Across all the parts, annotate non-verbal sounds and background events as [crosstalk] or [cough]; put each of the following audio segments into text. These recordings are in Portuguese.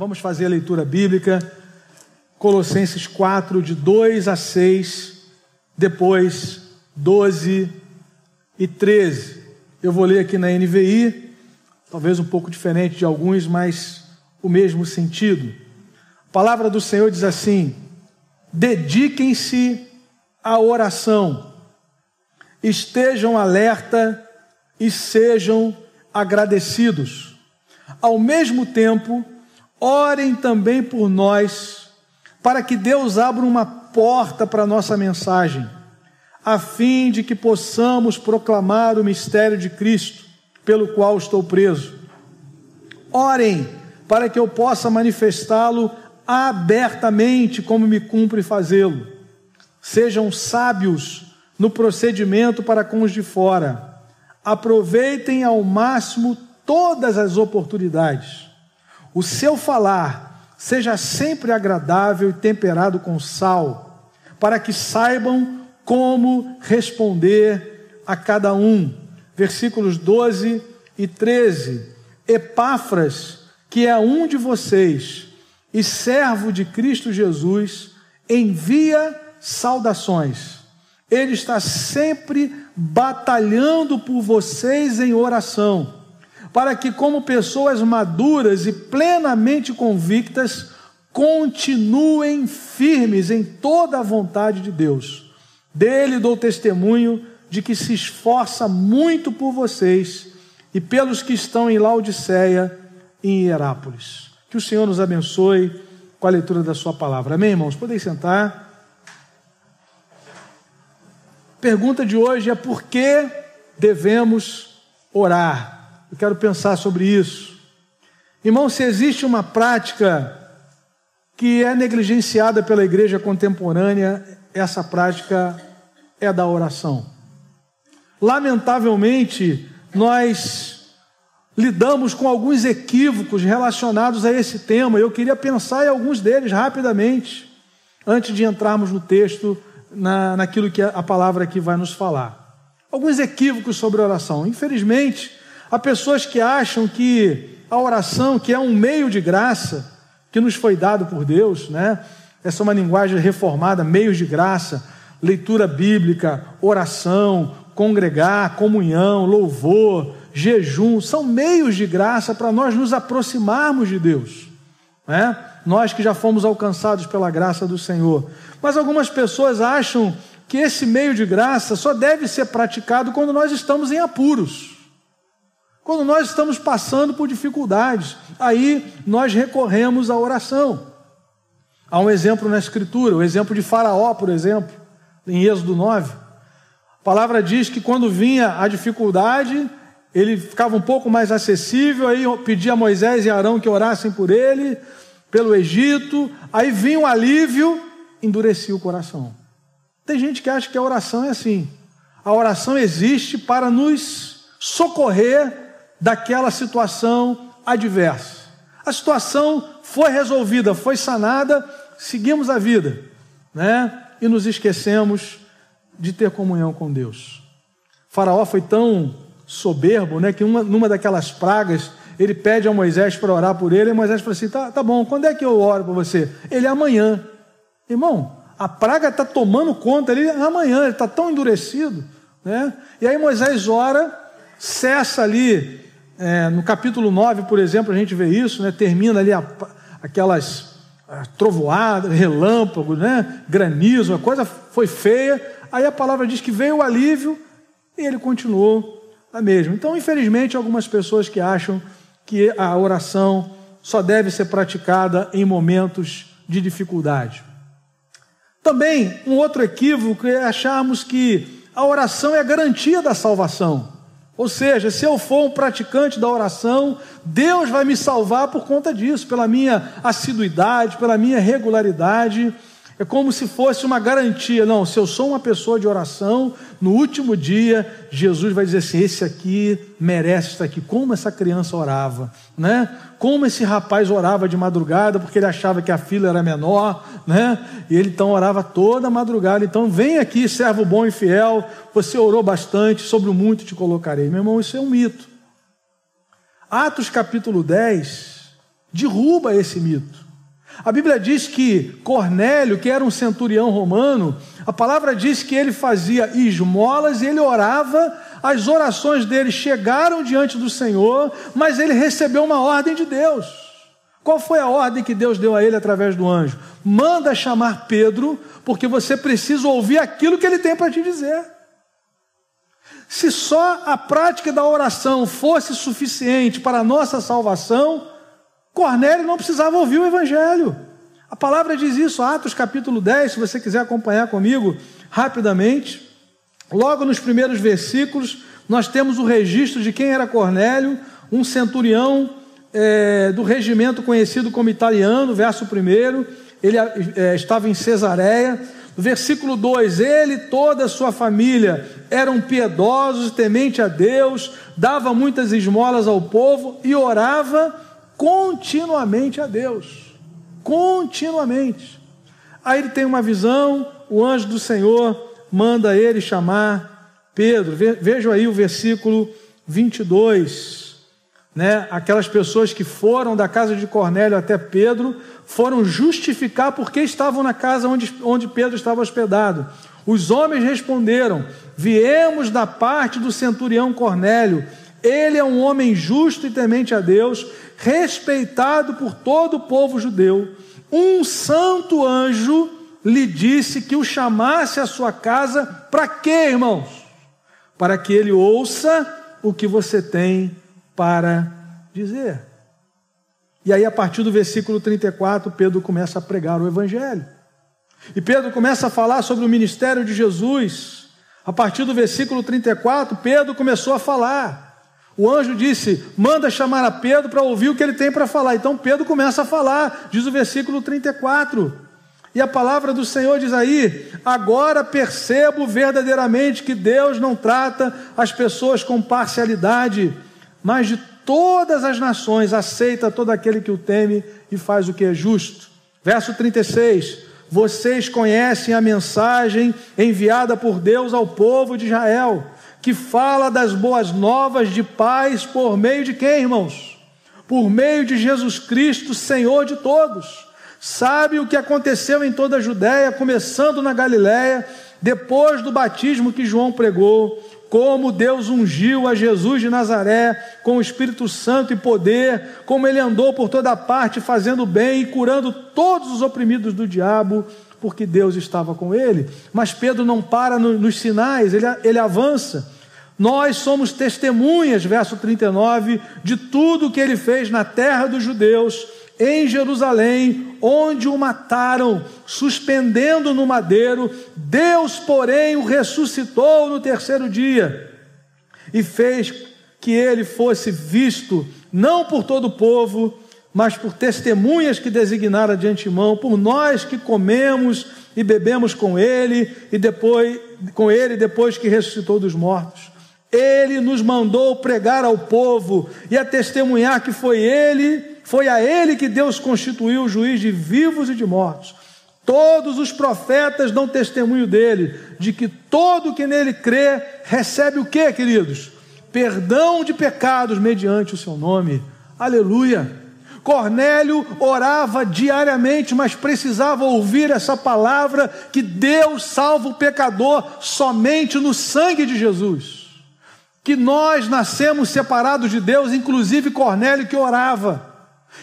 Vamos fazer a leitura bíblica. Colossenses 4, de 2 a 6, depois 12 e 13. Eu vou ler aqui na NVI, talvez um pouco diferente de alguns, mas o mesmo sentido. A palavra do Senhor diz assim: dediquem-se à oração, estejam alerta e sejam agradecidos. Ao mesmo tempo, orem também por nós, para que Deus abra uma porta para a nossa mensagem, a fim de que possamos proclamar o mistério de Cristo, pelo qual estou preso. Orem para que eu possa manifestá-lo abertamente, como me cumpre fazê-lo. Sejam sábios no procedimento para com os de fora aproveitem ao máximo todas as oportunidades. O seu falar seja sempre agradável e temperado com sal, para que saibam como responder a cada um. Versículos 12 e 13. Epáfras, que é um de vocês e servo de Cristo Jesus, envia saudações. Ele está sempre batalhando por vocês em oração, para que, como pessoas maduras e plenamente convictas, continuem firmes em toda a vontade de Deus. Dele dou testemunho de que se esforça muito por vocês e pelos que estão em Laodiceia e em Hierápolis. Que o Senhor nos abençoe com a leitura da Sua palavra. Amém, irmãos? Podem sentar pergunta de hoje é por que devemos orar? Eu quero pensar sobre isso. Irmão, se existe uma prática que é negligenciada pela igreja contemporânea, essa prática é da oração. Lamentavelmente, nós lidamos com alguns equívocos relacionados a esse tema. Eu queria pensar em alguns deles rapidamente, antes de entrarmos no texto na, naquilo que a palavra aqui vai nos falar. Alguns equívocos sobre oração. Infelizmente, há pessoas que acham que a oração, que é um meio de graça que nos foi dado por Deus, né? Essa é uma linguagem reformada, meios de graça, leitura bíblica, oração, congregar, comunhão, louvor, jejum, são meios de graça para nós nos aproximarmos de Deus, né? Nós que já fomos alcançados pela graça do Senhor. Mas algumas pessoas acham que esse meio de graça só deve ser praticado quando nós estamos em apuros. Quando nós estamos passando por dificuldades, aí nós recorremos à oração. Há um exemplo na Escritura, o exemplo de Faraó, por exemplo, em Êxodo 9. A palavra diz que quando vinha a dificuldade, ele ficava um pouco mais acessível, aí pedia a Moisés e Arão que orassem por ele, pelo Egito, aí vinha o um alívio, endurecia o coração. Tem gente que acha que a oração é assim. A oração existe para nos socorrer daquela situação adversa. A situação foi resolvida, foi sanada, seguimos a vida, né? E nos esquecemos de ter comunhão com Deus. O faraó foi tão soberbo, né, que uma, numa daquelas pragas ele pede a Moisés para orar por ele, e Moisés fala assim: tá, tá bom, quando é que eu oro por você? Ele amanhã. Irmão, a praga está tomando conta ali amanhã, ele está tão endurecido. Né? E aí Moisés ora, cessa ali, é, no capítulo 9, por exemplo, a gente vê isso, né? termina ali a, aquelas trovoadas, relâmpagos, né? granizo, a coisa foi feia. Aí a palavra diz que veio o alívio e ele continuou a mesma. Então, infelizmente, algumas pessoas que acham que a oração só deve ser praticada em momentos de dificuldade. Também, um outro equívoco é acharmos que a oração é a garantia da salvação. Ou seja, se eu for um praticante da oração, Deus vai me salvar por conta disso, pela minha assiduidade, pela minha regularidade. É como se fosse uma garantia. Não, se eu sou uma pessoa de oração, no último dia, Jesus vai dizer assim: esse aqui merece estar aqui. Como essa criança orava, né? Como esse rapaz orava de madrugada, porque ele achava que a fila era menor, né? E ele então orava toda madrugada. Então, vem aqui, servo bom e fiel, você orou bastante, sobre o muito te colocarei. Meu irmão, isso é um mito. Atos capítulo 10 derruba esse mito. A Bíblia diz que Cornélio, que era um centurião romano, a palavra diz que ele fazia esmolas e ele orava, as orações dele chegaram diante do Senhor, mas ele recebeu uma ordem de Deus. Qual foi a ordem que Deus deu a ele através do anjo? Manda chamar Pedro, porque você precisa ouvir aquilo que ele tem para te dizer. Se só a prática da oração fosse suficiente para a nossa salvação, Cornélio não precisava ouvir o Evangelho. A palavra diz isso, Atos capítulo 10, se você quiser acompanhar comigo rapidamente. Logo nos primeiros versículos, nós temos o registro de quem era Cornélio, um centurião é, do regimento conhecido como italiano, verso 1. Ele é, estava em Cesareia. Versículo 2: Ele e toda a sua família eram piedosos, temente a Deus, dava muitas esmolas ao povo e orava continuamente a Deus. Continuamente. Aí ele tem uma visão, o anjo do Senhor manda ele chamar Pedro. Vejam aí o versículo 22. Né? Aquelas pessoas que foram da casa de Cornélio até Pedro foram justificar porque estavam na casa onde, onde Pedro estava hospedado. Os homens responderam: Viemos da parte do centurião Cornélio. Ele é um homem justo e temente a Deus, respeitado por todo o povo judeu. Um santo anjo lhe disse que o chamasse à sua casa, para quê, irmãos? Para que ele ouça o que você tem para dizer. E aí, a partir do versículo 34, Pedro começa a pregar o Evangelho. E Pedro começa a falar sobre o ministério de Jesus. A partir do versículo 34, Pedro começou a falar. O anjo disse: manda chamar a Pedro para ouvir o que ele tem para falar. Então Pedro começa a falar, diz o versículo 34. E a palavra do Senhor diz aí: agora percebo verdadeiramente que Deus não trata as pessoas com parcialidade, mas de todas as nações aceita todo aquele que o teme e faz o que é justo. Verso 36. Vocês conhecem a mensagem enviada por Deus ao povo de Israel que fala das boas novas de paz por meio de quem, irmãos? Por meio de Jesus Cristo, Senhor de todos. Sabe o que aconteceu em toda a Judéia, começando na Galiléia, depois do batismo que João pregou, como Deus ungiu a Jesus de Nazaré com o Espírito Santo e poder, como ele andou por toda parte fazendo bem e curando todos os oprimidos do diabo, porque Deus estava com ele. Mas Pedro não para no, nos sinais, ele, ele avança. Nós somos testemunhas, verso 39, de tudo que ele fez na terra dos judeus, em Jerusalém, onde o mataram, suspendendo no madeiro. Deus, porém, o ressuscitou no terceiro dia e fez que ele fosse visto, não por todo o povo, mas por testemunhas que designaram de antemão, por nós que comemos e bebemos com ele e depois com ele depois que ressuscitou dos mortos. Ele nos mandou pregar ao povo e a testemunhar que foi ele, foi a ele que Deus constituiu juiz de vivos e de mortos. Todos os profetas dão testemunho dele, de que todo que nele crê recebe o que, queridos? Perdão de pecados mediante o seu nome. Aleluia. Cornélio orava diariamente, mas precisava ouvir essa palavra que Deus salva o pecador somente no sangue de Jesus. Que nós nascemos separados de Deus, inclusive Cornélio que orava.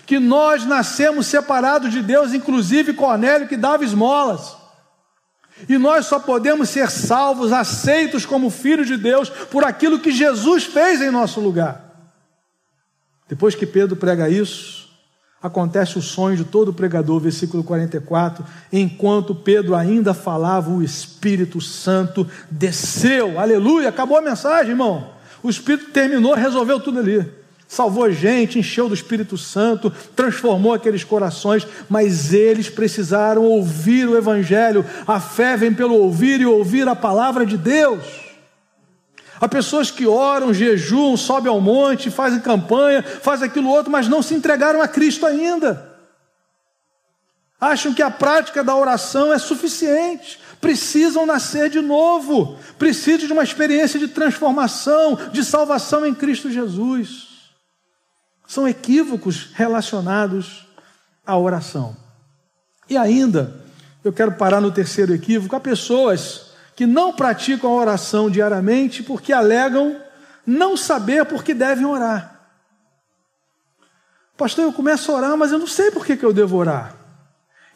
Que nós nascemos separados de Deus, inclusive Cornélio que dava esmolas. E nós só podemos ser salvos, aceitos como filhos de Deus, por aquilo que Jesus fez em nosso lugar. Depois que Pedro prega isso, Acontece o sonho de todo pregador, versículo 44. Enquanto Pedro ainda falava, o Espírito Santo desceu. Aleluia! Acabou a mensagem, irmão. O Espírito terminou, resolveu tudo ali. Salvou gente, encheu do Espírito Santo, transformou aqueles corações, mas eles precisaram ouvir o Evangelho. A fé vem pelo ouvir e ouvir a palavra de Deus. Há pessoas que oram, jejuam, sobem ao monte, fazem campanha, fazem aquilo outro, mas não se entregaram a Cristo ainda. Acham que a prática da oração é suficiente. Precisam nascer de novo. Precisam de uma experiência de transformação, de salvação em Cristo Jesus. São equívocos relacionados à oração. E ainda, eu quero parar no terceiro equívoco: há pessoas que não praticam a oração diariamente porque alegam não saber por que devem orar. Pastor, eu começo a orar, mas eu não sei por que, eu devo orar.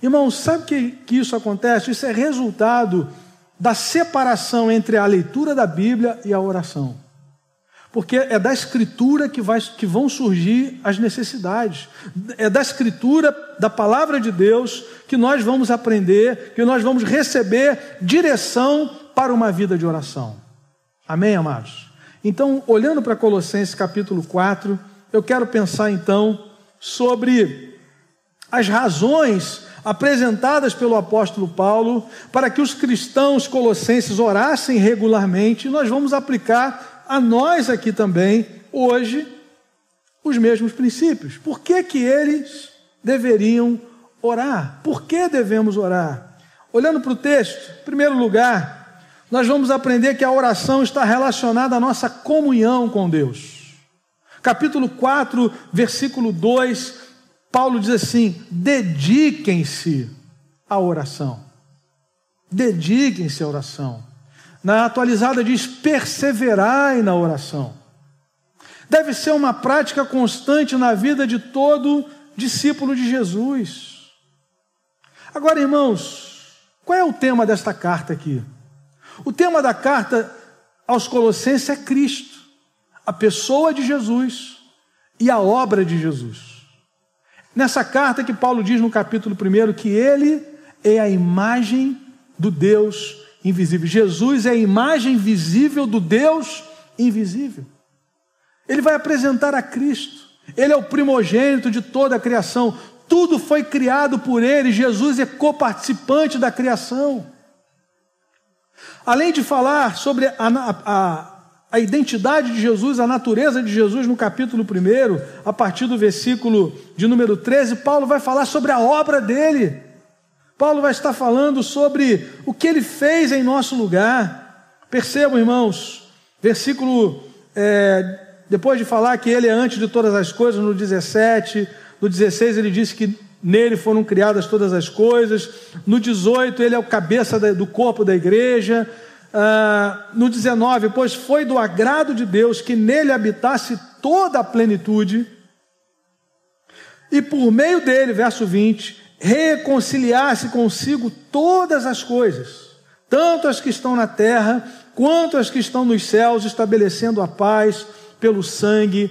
Irmãos, sabe que, que isso acontece? Isso é resultado da separação entre a leitura da Bíblia e a oração. Porque é da Escritura que, vai, que vão surgir as necessidades. É da Escritura, da palavra de Deus, que nós vamos aprender, que nós vamos receber direção para uma vida de oração. Amém, amados? Então, olhando para Colossenses capítulo 4, eu quero pensar então sobre as razões apresentadas pelo apóstolo Paulo para que os cristãos colossenses orassem regularmente, nós vamos aplicar a nós aqui também, hoje, os mesmos princípios. Por que, que eles deveriam orar? Por que devemos orar? Olhando para o texto, em primeiro lugar, nós vamos aprender que a oração está relacionada à nossa comunhão com Deus. Capítulo 4, versículo 2, Paulo diz assim: dediquem-se à oração. Dediquem-se à oração. Na atualizada diz: perseverai na oração. Deve ser uma prática constante na vida de todo discípulo de Jesus. Agora, irmãos, qual é o tema desta carta aqui? O tema da carta aos Colossenses é Cristo, a pessoa de Jesus e a obra de Jesus. Nessa carta que Paulo diz no capítulo 1 que ele é a imagem do Deus invisível. Jesus é a imagem visível do Deus invisível. Ele vai apresentar a Cristo. Ele é o primogênito de toda a criação. Tudo foi criado por ele. Jesus é coparticipante da criação. Além de falar sobre a, a, a identidade de Jesus, a natureza de Jesus no capítulo 1, a partir do versículo de número 13, Paulo vai falar sobre a obra dele. Paulo vai estar falando sobre o que ele fez em nosso lugar. Percebam, irmãos, versículo, é, depois de falar que ele é antes de todas as coisas, no 17, no 16 ele disse que nele foram criadas todas as coisas, no 18 ele é o cabeça do corpo da igreja, ah, no 19, pois foi do agrado de Deus que nele habitasse toda a plenitude, e por meio dele, verso 20, reconciliasse consigo todas as coisas, tanto as que estão na terra, quanto as que estão nos céus, estabelecendo a paz pelo sangue,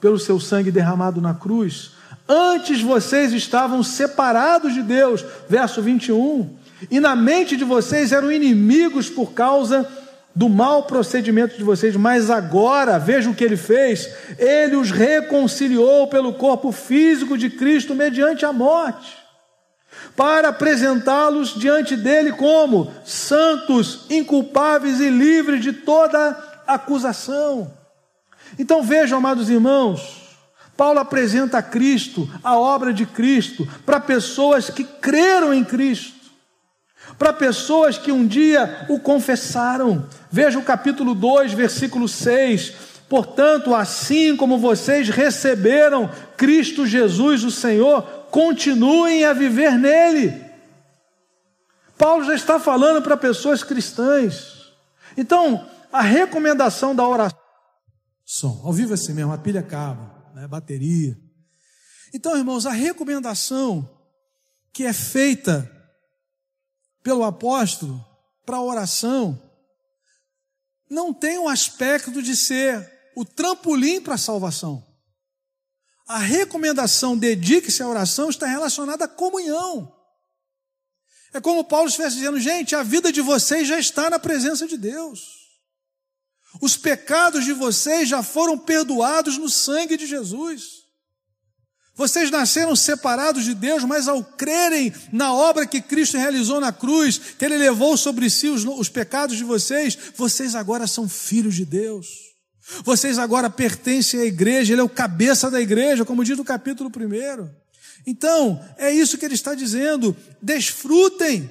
pelo seu sangue derramado na cruz. Antes vocês estavam separados de Deus, verso 21 e na mente de vocês eram inimigos por causa do mau procedimento de vocês, mas agora, veja o que ele fez: ele os reconciliou pelo corpo físico de Cristo mediante a morte, para apresentá-los diante dele como santos, inculpáveis e livres de toda acusação. Então vejam, amados irmãos, Paulo apresenta Cristo, a obra de Cristo, para pessoas que creram em Cristo para pessoas que um dia o confessaram. Veja o capítulo 2, versículo 6. Portanto, assim como vocês receberam Cristo Jesus, o Senhor, continuem a viver nele. Paulo já está falando para pessoas cristãs. Então, a recomendação da oração. Som, ao vivo assim mesmo, a pilha acaba, né, bateria. Então, irmãos, a recomendação que é feita pelo apóstolo para a oração não tem o aspecto de ser o trampolim para a salvação. A recomendação dedique-se à oração está relacionada à comunhão. É como Paulo estivesse dizendo, gente, a vida de vocês já está na presença de Deus. Os pecados de vocês já foram perdoados no sangue de Jesus. Vocês nasceram separados de Deus, mas ao crerem na obra que Cristo realizou na cruz, que Ele levou sobre si os, os, pecados de vocês, vocês agora são filhos de Deus. Vocês agora pertencem à igreja, Ele é o cabeça da igreja, como diz no capítulo 1. Então, é isso que Ele está dizendo: desfrutem,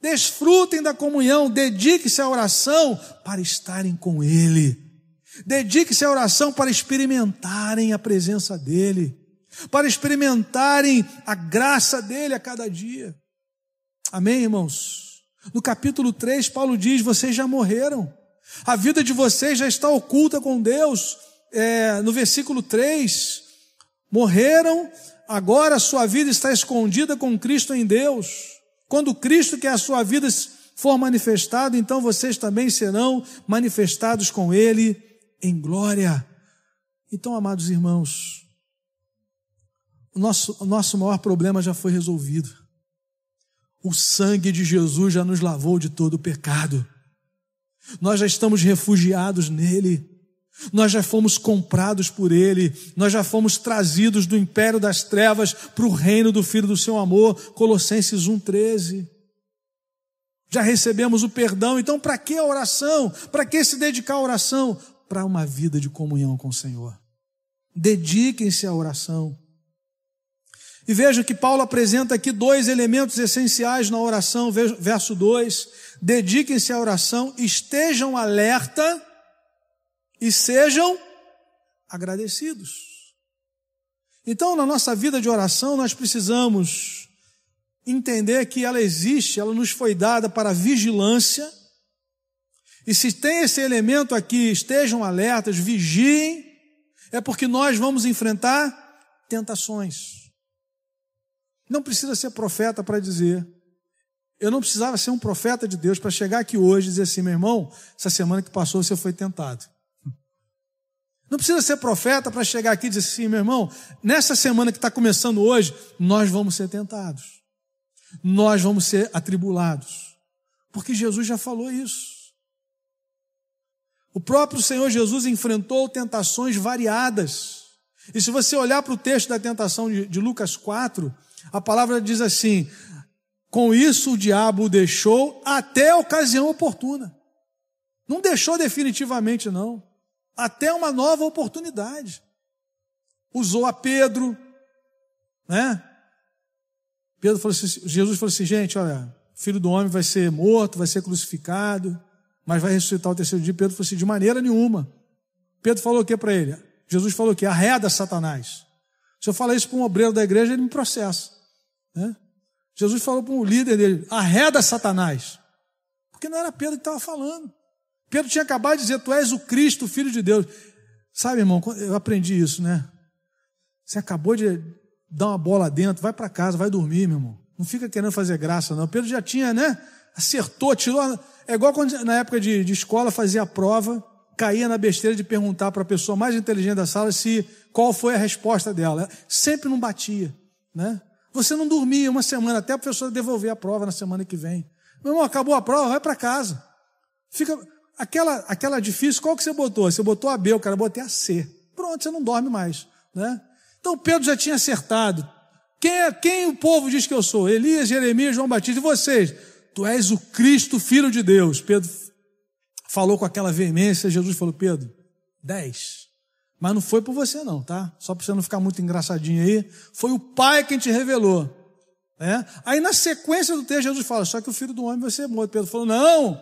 desfrutem da comunhão, dediquem-se à oração para estarem com Ele. Dedique-se à oração para experimentarem a presença dEle, para experimentarem a graça dEle a cada dia. Amém, irmãos? No capítulo 3, Paulo diz: vocês já morreram, a vida de vocês já está oculta com Deus. É, no versículo 3, morreram, agora a sua vida está escondida com Cristo em Deus. Quando Cristo, que é a sua vida, for manifestado, então vocês também serão manifestados com Ele em glória. Então, amados irmãos, o nosso, o nosso maior problema já foi resolvido. O sangue de Jesus já nos lavou de todo o pecado. Nós já estamos refugiados nele. Nós já fomos comprados por Ele, nós já fomos trazidos do império das trevas para o reino do Filho do Seu amor. Colossenses 1,13. Já recebemos o perdão, então para que a oração? Para que se dedicar à oração? para uma vida de comunhão com o Senhor. Dediquem-se à oração. E veja que Paulo apresenta aqui dois elementos essenciais na oração, verso 2: dediquem-se à oração, estejam alerta e sejam agradecidos. Então, na nossa vida de oração, nós precisamos entender que ela existe, ela nos foi dada para vigilância e se tem esse elemento aqui, estejam alertas, vigiem, é porque nós vamos enfrentar tentações. Não precisa ser profeta para dizer. Eu não precisava ser um profeta de Deus para chegar aqui hoje e dizer assim, meu irmão, essa semana que passou você foi tentado. [laughs] Não precisa ser profeta para chegar aqui e dizer assim, meu irmão, nessa semana que está começando hoje, nós vamos ser tentados. Nós vamos ser atribulados. Porque Jesus já falou isso. O próprio Senhor Jesus enfrentou tentações variadas. E se você olhar para o texto da tentação de, de Lucas 4, a palavra diz assim: com isso o diabo o deixou até a ocasião oportuna. Não deixou definitivamente, não. Até uma nova oportunidade. Usou a Pedro, né? Pedro falou assim, Jesus falou assim, gente, olha, filho do homem vai ser morto, vai ser crucificado mas vai ressuscitar o terceiro dia. Pedro falou assim: de maneira nenhuma. Pedro falou o que para ele? Jesus falou o que? Arreda Satanás. Se eu falar isso para um obreiro da igreja, ele me processa. Né? Jesus falou para um líder dele: arreda Satanás. Porque não era Pedro que estava falando. Pedro tinha acabado de dizer: Tu és o Cristo, o Filho de Deus. Sabe, irmão, eu aprendi isso, né? Você acabou de dar uma bola dentro, vai para casa, vai dormir, meu irmão. Não fica querendo fazer graça, não. Pedro já tinha, né? Acertou, tirou. É igual quando na época de, de escola fazia a prova, caía na besteira de perguntar para a pessoa mais inteligente da sala se qual foi a resposta dela. Sempre não batia, né? Você não dormia uma semana até a professora devolver a prova na semana que vem. Meu irmão, acabou a prova, vai para casa. Fica aquela aquela difícil, qual que você botou? Você botou a B, o cara botei a C. Pronto, você não dorme mais, né? Então Pedro já tinha acertado. Quem, é, quem o povo diz que eu sou? Elias, Jeremias, João Batista e vocês? Tu és o Cristo, filho de Deus. Pedro falou com aquela veemência, Jesus falou: Pedro, dez. Mas não foi por você, não, tá? Só para você não ficar muito engraçadinho aí. Foi o Pai quem te revelou. É? Aí na sequência do texto, Jesus fala: Só que o filho do homem vai ser morto. Pedro falou: Não.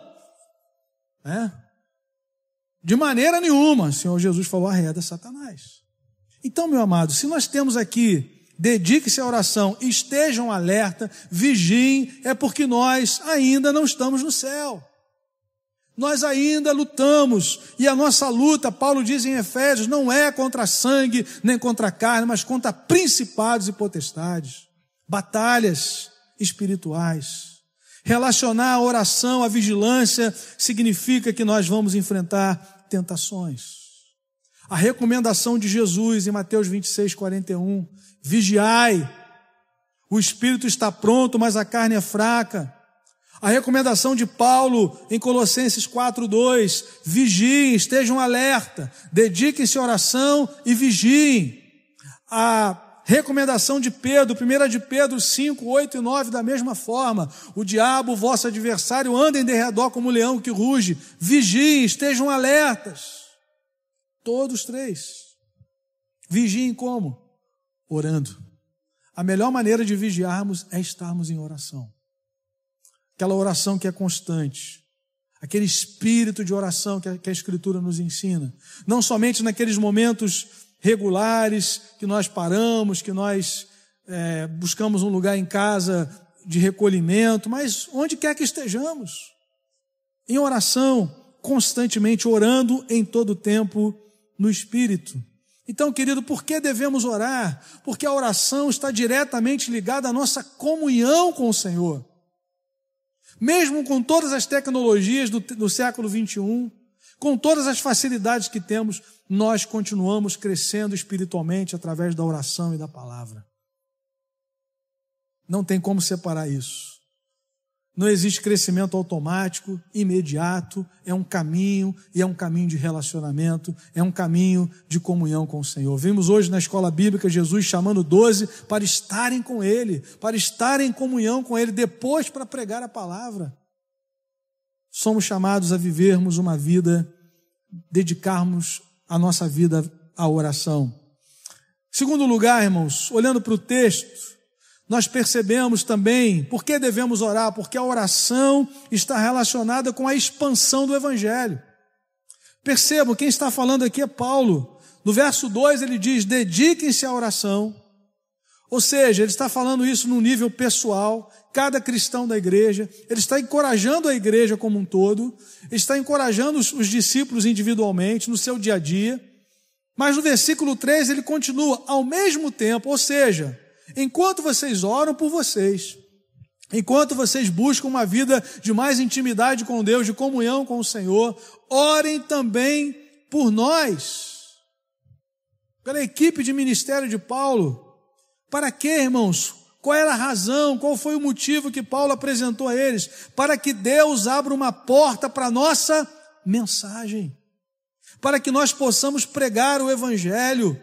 É? De maneira nenhuma. O Senhor Jesus falou: Arreda Satanás. Então, meu amado, se nós temos aqui dedique-se à oração, estejam alerta, vigiem, é porque nós ainda não estamos no céu. Nós ainda lutamos, e a nossa luta, Paulo diz em Efésios, não é contra sangue nem contra carne, mas contra principados e potestades, batalhas espirituais. Relacionar a oração à vigilância significa que nós vamos enfrentar tentações. A recomendação de Jesus em Mateus 26, 41 Vigiai. O espírito está pronto, mas a carne é fraca. A recomendação de Paulo em Colossenses 4:2, vigiem, estejam alerta, dediquem-se à oração e vigiem. A recomendação de Pedro, 1 de Pedro 5, 8 e 9, da mesma forma. O diabo, vosso adversário, anda em derredor como um leão que ruge. Vigiem, estejam alertas. Todos três. Vigiem como? orando. A melhor maneira de vigiarmos é estarmos em oração. Aquela oração que é constante. aquele espírito de oração que a, que a Escritura nos ensina. Não somente naqueles momentos regulares que nós paramos, que nós é, buscamos um lugar em casa de recolhimento, mas onde quer que estejamos, em oração, constantemente orando em todo o tempo no Espírito. Então, querido, por que devemos orar? Porque a oração está diretamente ligada à nossa comunhão com o Senhor. Mesmo com todas as tecnologias do, do século 21, com todas as facilidades que temos, nós continuamos crescendo espiritualmente através da oração e da palavra. Não tem como separar isso. Não existe crescimento automático, imediato, é um caminho e é um caminho de relacionamento, é um caminho de comunhão com o Senhor. Vimos hoje na escola bíblica Jesus chamando doze para estarem com Ele, para estarem em comunhão com Ele, depois para pregar a palavra. Somos chamados a vivermos uma vida, dedicarmos a nossa vida à oração. Segundo lugar, irmãos, olhando para o texto, nós percebemos também por que devemos orar, porque a oração está relacionada com a expansão do Evangelho. Percebam, quem está falando aqui é Paulo. No verso 2 ele diz: dediquem-se à oração. Ou seja, ele está falando isso no nível pessoal, cada cristão da igreja, ele está encorajando a igreja como um todo, ele está encorajando os, os discípulos individualmente, no seu dia a dia. Mas no versículo 3 ele continua, ao mesmo tempo, ou seja, Enquanto vocês oram por vocês, enquanto vocês buscam uma vida de mais intimidade com Deus, de comunhão com o Senhor, orem também por nós, pela equipe de ministério de Paulo. Para quê, irmãos? Qual era a razão? Qual foi o motivo que Paulo apresentou a eles? Para que Deus abra uma porta para a nossa mensagem, para que nós possamos pregar o Evangelho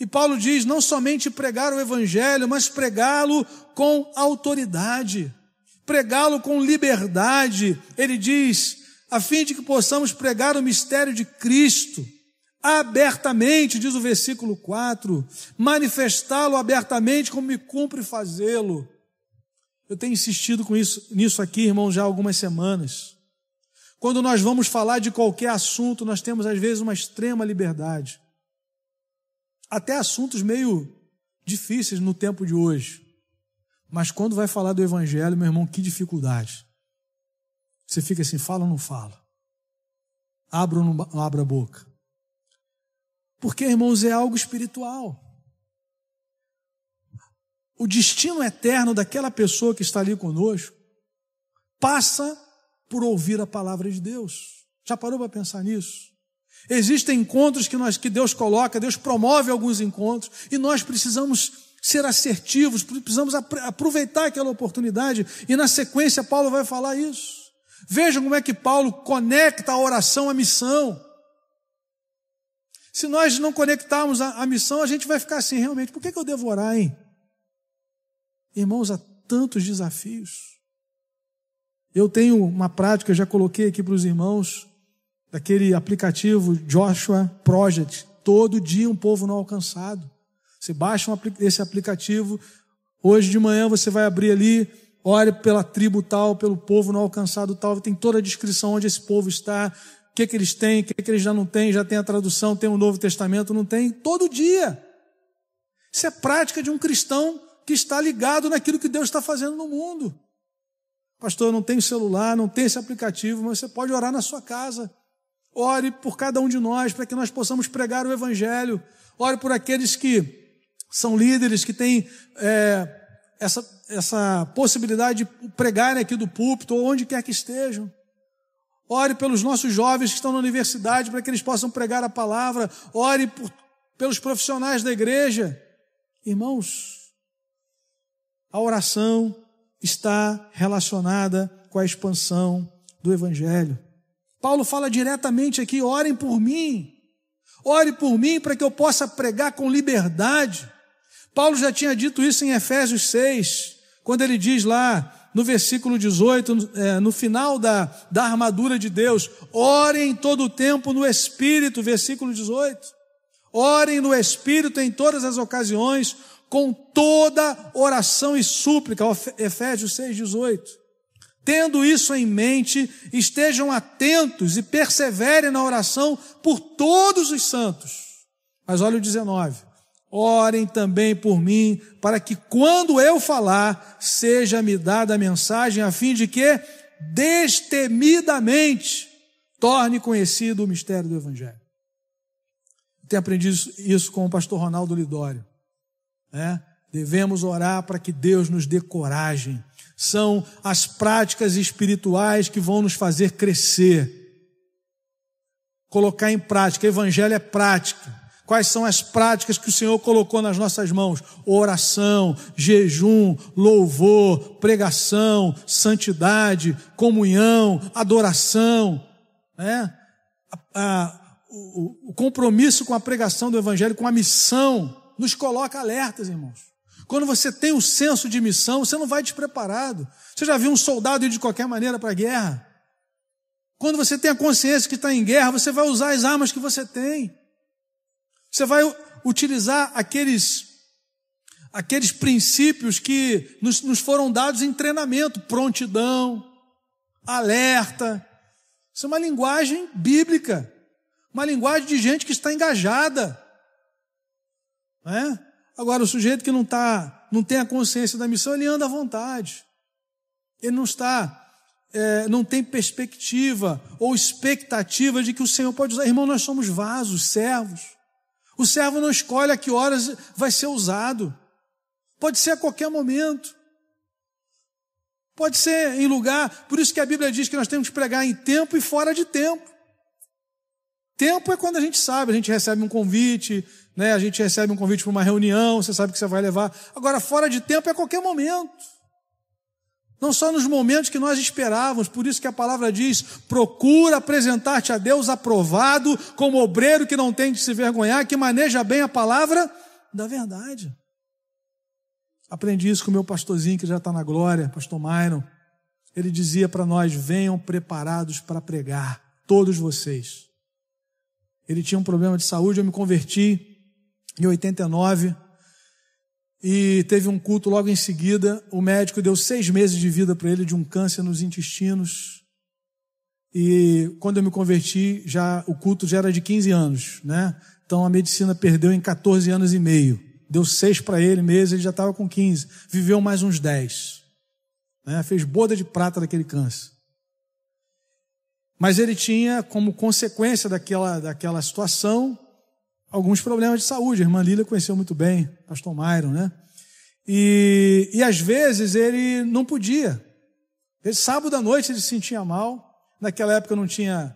e Paulo diz: não somente pregar o Evangelho, mas pregá-lo com autoridade, pregá-lo com liberdade. Ele diz: a fim de que possamos pregar o mistério de Cristo abertamente, diz o versículo 4, manifestá-lo abertamente como me cumpre fazê-lo. Eu tenho insistido com isso, nisso aqui, irmão, já há algumas semanas. Quando nós vamos falar de qualquer assunto, nós temos às vezes uma extrema liberdade até assuntos meio difíceis no tempo de hoje. Mas quando vai falar do Evangelho, meu irmão, que dificuldade. Você fica assim, fala ou não fala? Abra ou não abra a boca? Porque, irmãos, é algo espiritual. O destino eterno daquela pessoa que está ali conosco passa por ouvir a palavra de Deus. Já parou para pensar nisso? Existem encontros que, nós, que Deus coloca, Deus promove alguns encontros, e nós precisamos ser assertivos, precisamos aproveitar aquela oportunidade, e na sequência Paulo vai falar isso. Vejam como é que Paulo conecta a oração à missão. Se nós não conectarmos a, a missão, a gente vai ficar assim, realmente, por que, que eu devo orar, hein? Irmãos, há tantos desafios. Eu tenho uma prática, já coloquei aqui para os irmãos, daquele aplicativo Joshua Project. Todo dia um povo não alcançado. Você baixa esse aplicativo, hoje de manhã você vai abrir ali, ore pela tribo tal, pelo povo não alcançado tal, tem toda a descrição onde esse povo está, o que, que eles têm, o que, que eles já não têm, já tem a tradução, tem o um Novo Testamento, não tem, todo dia. Isso é prática de um cristão que está ligado naquilo que Deus está fazendo no mundo. Pastor, eu não tenho celular, não tenho esse aplicativo, mas você pode orar na sua casa. Ore por cada um de nós para que nós possamos pregar o Evangelho. Ore por aqueles que são líderes, que têm é, essa, essa possibilidade de pregarem aqui do púlpito ou onde quer que estejam. Ore pelos nossos jovens que estão na universidade para que eles possam pregar a palavra. Ore por, pelos profissionais da igreja. Irmãos, a oração está relacionada com a expansão do Evangelho. Paulo fala diretamente aqui: orem por mim, ore por mim para que eu possa pregar com liberdade. Paulo já tinha dito isso em Efésios 6, quando ele diz lá no versículo 18, é, no final da, da armadura de Deus: orem todo o tempo no Espírito, versículo 18. Orem no Espírito em todas as ocasiões, com toda oração e súplica, Efésios 6, 18. Tendo isso em mente, estejam atentos e perseverem na oração por todos os santos. Mas olha o 19. Orem também por mim, para que quando eu falar, seja-me dada a mensagem, a fim de que, destemidamente, torne conhecido o mistério do Evangelho. Tenho aprendido isso com o pastor Ronaldo Lidório. É? Devemos orar para que Deus nos dê coragem. São as práticas espirituais que vão nos fazer crescer. Colocar em prática. Evangelho é prática. Quais são as práticas que o Senhor colocou nas nossas mãos? Oração, jejum, louvor, pregação, santidade, comunhão, adoração. Né? A, a, o, o compromisso com a pregação do Evangelho, com a missão, nos coloca alertas, irmãos. Quando você tem o senso de missão, você não vai despreparado. Você já viu um soldado ir de qualquer maneira para a guerra? Quando você tem a consciência que está em guerra, você vai usar as armas que você tem. Você vai utilizar aqueles, aqueles princípios que nos, nos foram dados em treinamento, prontidão, alerta. Isso é uma linguagem bíblica, uma linguagem de gente que está engajada. É? Agora, o sujeito que não, tá, não tem a consciência da missão, ele anda à vontade. Ele não está, é, não tem perspectiva ou expectativa de que o Senhor pode usar. Irmão, nós somos vasos, servos. O servo não escolhe a que horas vai ser usado. Pode ser a qualquer momento. Pode ser em lugar, por isso que a Bíblia diz que nós temos que pregar em tempo e fora de tempo. Tempo é quando a gente sabe, a gente recebe um convite, né? A gente recebe um convite para uma reunião, você sabe que você vai levar. Agora, fora de tempo é qualquer momento. Não só nos momentos que nós esperávamos, por isso que a palavra diz: procura apresentar-te a Deus aprovado, como obreiro que não tem de se vergonhar, que maneja bem a palavra da verdade. Aprendi isso com o meu pastorzinho que já está na glória, pastor Myron. Ele dizia para nós: venham preparados para pregar, todos vocês. Ele tinha um problema de saúde, eu me converti em 89 e teve um culto logo em seguida. O médico deu seis meses de vida para ele de um câncer nos intestinos. E quando eu me converti, já o culto já era de 15 anos, né? Então a medicina perdeu em 14 anos e meio. Deu seis para ele meses, ele já estava com 15. Viveu mais uns 10. Né? Fez boda de prata daquele câncer. Mas ele tinha, como consequência daquela, daquela situação, alguns problemas de saúde. A irmã Lília conheceu muito bem, pastor Myron, né? E, e às vezes ele não podia. Ele, sábado à noite ele se sentia mal. Naquela época não tinha,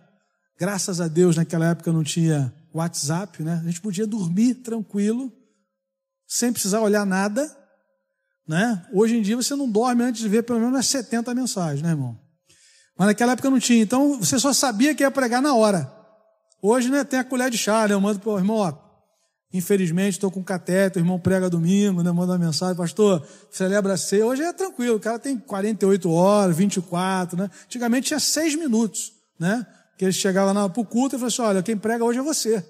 graças a Deus, naquela época não tinha WhatsApp, né? A gente podia dormir tranquilo, sem precisar olhar nada, né? Hoje em dia você não dorme antes de ver pelo menos 70 mensagens, né, irmão? Mas naquela época não tinha. Então você só sabia que ia pregar na hora. Hoje, né, tem a colher de chá, né? Eu mando para o irmão, ó, infelizmente estou com cateto, o irmão prega domingo, né? Manda uma mensagem, pastor, celebra ceia. Hoje é tranquilo, o cara tem 48 horas, 24, né? Antigamente tinha seis minutos, né? Que ele chegava para o culto e falava assim, olha, quem prega hoje é você.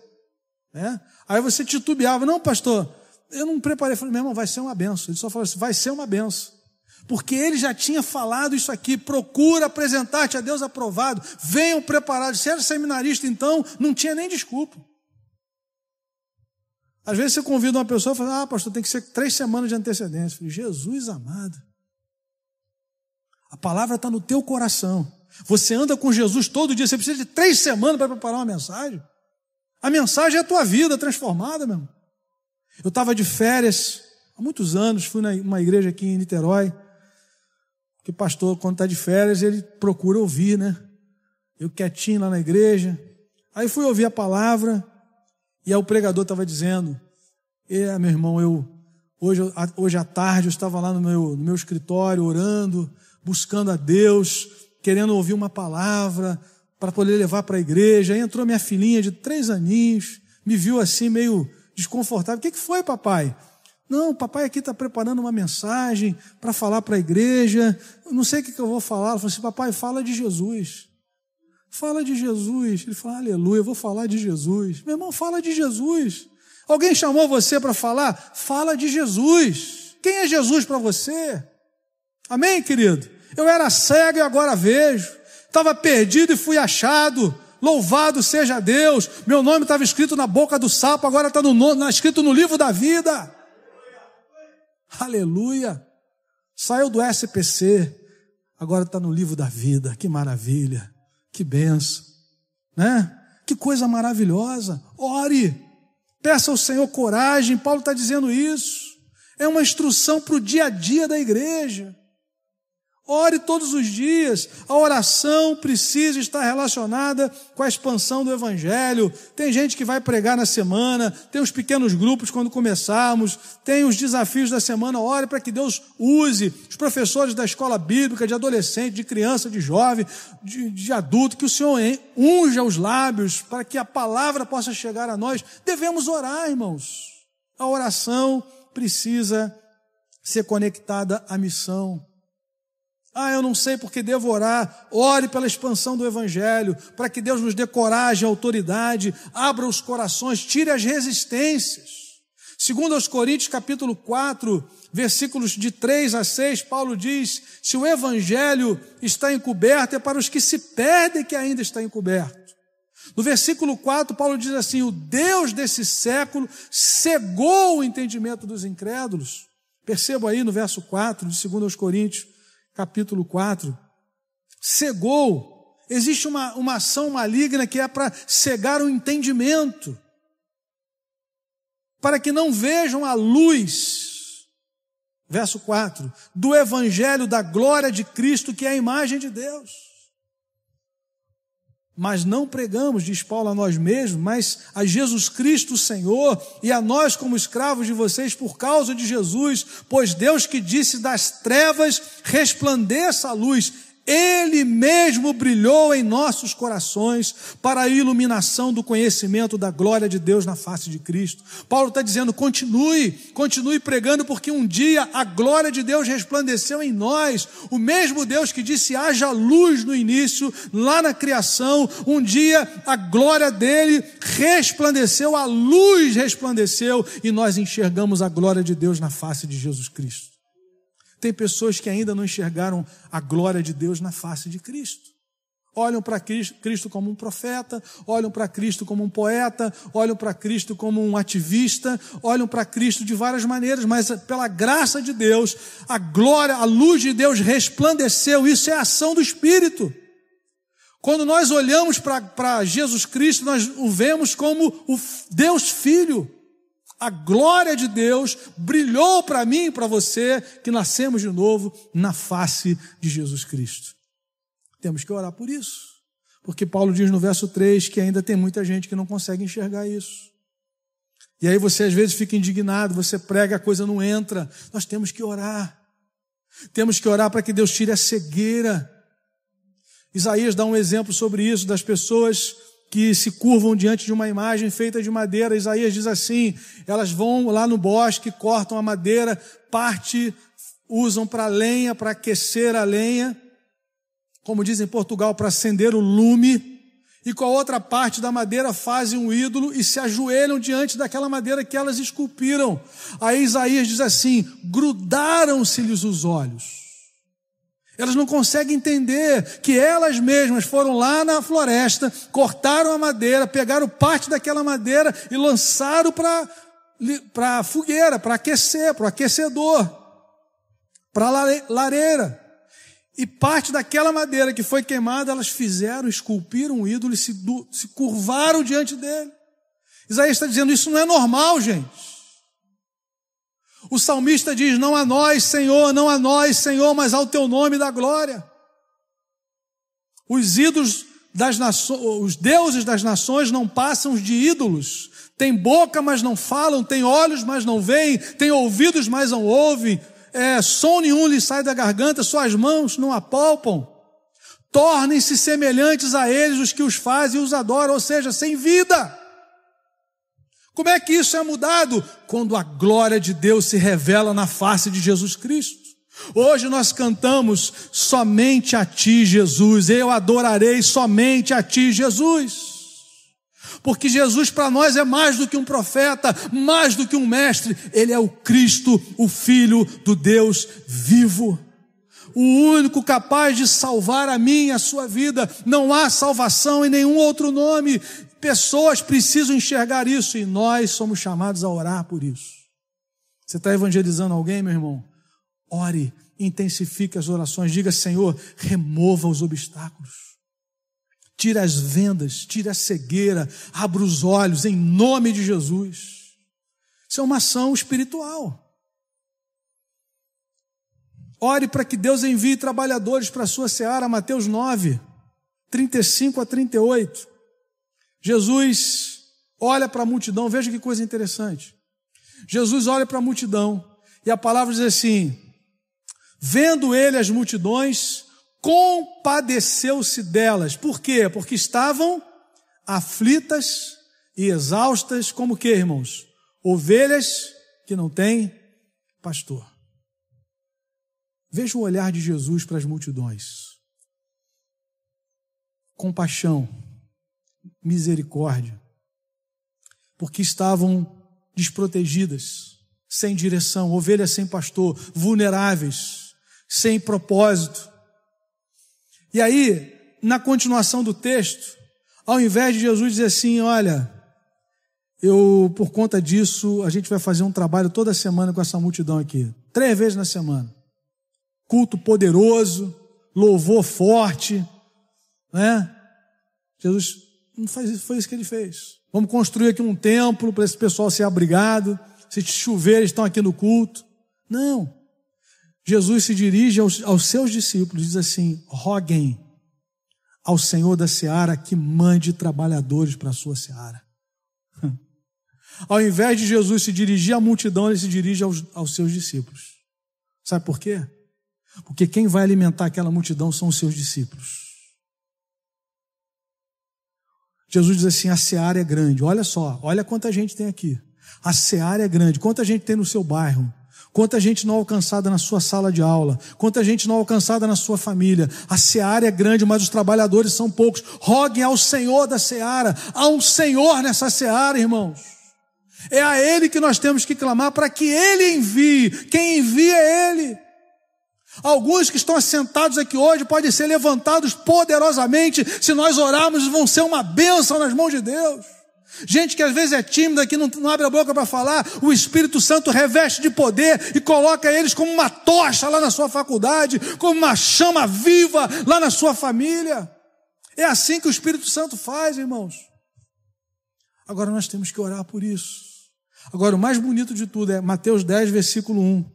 Né? Aí você titubeava, não, pastor, eu não preparei. Eu falei, meu irmão, vai ser uma benção. Ele só falou assim, vai ser uma benção. Porque ele já tinha falado isso aqui, procura apresentar-te a Deus aprovado, venham preparados. Se era seminarista, então, não tinha nem desculpa. Às vezes você convida uma pessoa e fala, ah, pastor, tem que ser três semanas de antecedência. Eu falei, Jesus amado. A palavra está no teu coração. Você anda com Jesus todo dia, você precisa de três semanas para preparar uma mensagem. A mensagem é a tua vida transformada, meu irmão. Eu estava de férias há muitos anos, fui numa igreja aqui em Niterói que pastor, quando está de férias, ele procura ouvir, né? Eu quietinho lá na igreja. Aí fui ouvir a palavra, e aí o pregador estava dizendo: É, meu irmão, eu hoje, hoje à tarde eu estava lá no meu, no meu escritório orando, buscando a Deus, querendo ouvir uma palavra para poder levar para a igreja. Aí entrou minha filhinha de três aninhos, me viu assim meio desconfortável. O que, que foi, papai? Não, papai aqui está preparando uma mensagem para falar para a igreja. Eu não sei o que, que eu vou falar. Ela falou assim: papai, fala de Jesus. Fala de Jesus. Ele falou: aleluia, eu vou falar de Jesus. Meu irmão, fala de Jesus. Alguém chamou você para falar? Fala de Jesus. Quem é Jesus para você? Amém, querido? Eu era cego e agora vejo. Estava perdido e fui achado. Louvado seja Deus. Meu nome estava escrito na boca do sapo, agora está no, escrito no livro da vida. Aleluia. Saiu do SPC, agora está no livro da vida. Que maravilha. Que benção. Né? Que coisa maravilhosa. Ore. Peça ao Senhor coragem. Paulo está dizendo isso. É uma instrução para o dia a dia da igreja. Ore todos os dias. A oração precisa estar relacionada com a expansão do Evangelho. Tem gente que vai pregar na semana, tem os pequenos grupos quando começarmos, tem os desafios da semana. Ore para que Deus use os professores da escola bíblica, de adolescente, de criança, de jovem, de, de adulto, que o Senhor unja os lábios para que a palavra possa chegar a nós. Devemos orar, irmãos. A oração precisa ser conectada à missão. Ah, eu não sei porque devo orar. Ore pela expansão do Evangelho, para que Deus nos dê coragem, autoridade, abra os corações, tire as resistências. Segundo aos Coríntios, capítulo 4, versículos de 3 a 6, Paulo diz: se o Evangelho está encoberto, é para os que se perdem que ainda está encoberto. No versículo 4, Paulo diz assim: o Deus desse século cegou o entendimento dos incrédulos. Percebo aí no verso 4 de 2 aos Coríntios capítulo 4, cegou. Existe uma, uma ação maligna que é para cegar o entendimento, para que não vejam a luz, verso 4, do evangelho da glória de Cristo, que é a imagem de Deus. Mas não pregamos, diz Paulo, a nós mesmos, mas a Jesus Cristo, Senhor, e a nós como escravos de vocês por causa de Jesus, pois Deus que disse das trevas resplandeça a luz, ele mesmo brilhou em nossos corações para a iluminação do conhecimento da glória de Deus na face de Cristo. Paulo está dizendo: continue, continue pregando, porque um dia a glória de Deus resplandeceu em nós. O mesmo Deus que disse haja luz no início, lá na criação, um dia a glória dele resplandeceu, a luz resplandeceu e nós enxergamos a glória de Deus na face de Jesus Cristo. Tem pessoas que ainda não enxergaram a glória de Deus na face de Cristo. Olham para Cristo como um profeta, olham para Cristo como um poeta, olham para Cristo como um ativista, olham para Cristo de várias maneiras, mas pela graça de Deus, a glória, a luz de Deus resplandeceu, isso é ação do Espírito. Quando nós olhamos para Jesus Cristo, nós o vemos como o Deus Filho a glória de Deus brilhou para mim e para você que nascemos de novo na face de Jesus Cristo. Temos que orar por isso. Porque Paulo diz no verso 3 que ainda tem muita gente que não consegue enxergar isso. E aí você às vezes fica indignado, você prega, a coisa não entra. Nós temos que orar. Temos que orar para que Deus tire a cegueira. Isaías dá um exemplo sobre isso, das pessoas que se curvam diante de uma imagem feita de madeira. Isaías diz assim: elas vão lá no bosque, cortam a madeira, parte usam para lenha, para aquecer a lenha, como diz em Portugal, para acender o lume, e com a outra parte da madeira fazem um ídolo e se ajoelham diante daquela madeira que elas esculpiram. Aí Isaías diz assim: grudaram-se-lhes os olhos. Elas não conseguem entender que elas mesmas foram lá na floresta, cortaram a madeira, pegaram parte daquela madeira e lançaram para a fogueira, para aquecer, para o aquecedor, para a lareira. E parte daquela madeira que foi queimada, elas fizeram, esculpiram um ídolo e se, se curvaram diante dele. Isaías está dizendo: isso não é normal, gente. O salmista diz: Não a nós, Senhor, não a nós, Senhor, mas ao teu nome da glória. Os ídolos das nações, os deuses das nações não passam de ídolos. Tem boca, mas não falam, tem olhos, mas não veem, tem ouvidos, mas não ouvem, é, som nenhum lhe sai da garganta, suas mãos não apalpam. Tornem-se semelhantes a eles os que os fazem e os adoram, ou seja, sem vida. Como é que isso é mudado? Quando a glória de Deus se revela na face de Jesus Cristo. Hoje nós cantamos somente a Ti, Jesus. Eu adorarei somente a Ti, Jesus. Porque Jesus para nós é mais do que um profeta, mais do que um mestre. Ele é o Cristo, o Filho do Deus vivo. o único capaz de salvar a e a sua vida. Não há salvação em nenhum outro nome. Pessoas precisam enxergar isso e nós somos chamados a orar por isso. Você está evangelizando alguém, meu irmão? Ore, intensifique as orações. Diga, Senhor, remova os obstáculos. Tira as vendas, tira a cegueira, abra os olhos em nome de Jesus. Isso é uma ação espiritual. Ore para que Deus envie trabalhadores para a sua seara, Mateus 9, 35 a 38. Jesus olha para a multidão, veja que coisa interessante. Jesus olha para a multidão e a palavra diz assim: vendo ele as multidões, compadeceu-se delas. Por quê? Porque estavam aflitas e exaustas, como que, irmãos? Ovelhas que não têm pastor. Veja o olhar de Jesus para as multidões. Compaixão, misericórdia, porque estavam desprotegidas, sem direção, ovelhas sem pastor, vulneráveis, sem propósito. E aí, na continuação do texto, ao invés de Jesus dizer assim: Olha, eu, por conta disso, a gente vai fazer um trabalho toda semana com essa multidão aqui, três vezes na semana culto poderoso, louvor forte, né? Jesus foi isso que ele fez. Vamos construir aqui um templo para esse pessoal ser abrigado. Se chover, eles estão aqui no culto. Não. Jesus se dirige aos, aos seus discípulos, diz assim: roguem ao Senhor da seara que mande trabalhadores para a sua seara. [laughs] Ao invés de Jesus se dirigir à multidão, ele se dirige aos, aos seus discípulos. Sabe por quê? Porque quem vai alimentar aquela multidão são os seus discípulos. Jesus diz assim: a seara é grande. Olha só, olha quanta gente tem aqui. A seara é grande. Quanta gente tem no seu bairro? Quanta gente não alcançada na sua sala de aula? Quanta gente não alcançada na sua família? A seara é grande, mas os trabalhadores são poucos. Roguem ao Senhor da seara. Há um Senhor nessa seara, irmãos. É a Ele que nós temos que clamar para que Ele envie. Quem envia é Ele. Alguns que estão assentados aqui hoje podem ser levantados poderosamente se nós orarmos, vão ser uma bênção nas mãos de Deus. Gente que às vezes é tímida, que não, não abre a boca para falar, o Espírito Santo reveste de poder e coloca eles como uma tocha lá na sua faculdade, como uma chama viva lá na sua família. É assim que o Espírito Santo faz, irmãos. Agora nós temos que orar por isso. Agora, o mais bonito de tudo é Mateus 10, versículo 1.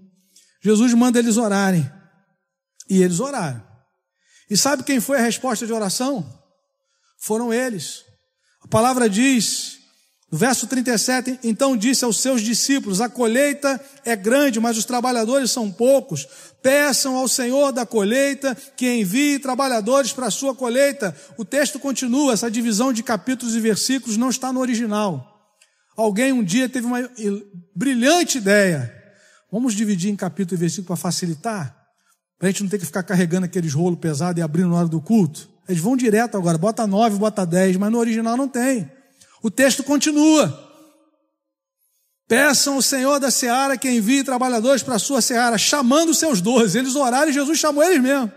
Jesus manda eles orarem. E eles oraram. E sabe quem foi a resposta de oração? Foram eles. A palavra diz, no verso 37, então disse aos seus discípulos: A colheita é grande, mas os trabalhadores são poucos. Peçam ao Senhor da colheita que envie trabalhadores para a sua colheita. O texto continua, essa divisão de capítulos e versículos não está no original. Alguém um dia teve uma brilhante ideia. Vamos dividir em capítulo e versículo para facilitar? Para a gente não ter que ficar carregando aqueles rolos pesados e abrindo na hora do culto. Eles vão direto agora, bota nove, bota dez, mas no original não tem. O texto continua. Peçam ao Senhor da seara que envie trabalhadores para a sua seara, chamando os seus doze. Eles oraram e Jesus chamou eles mesmo.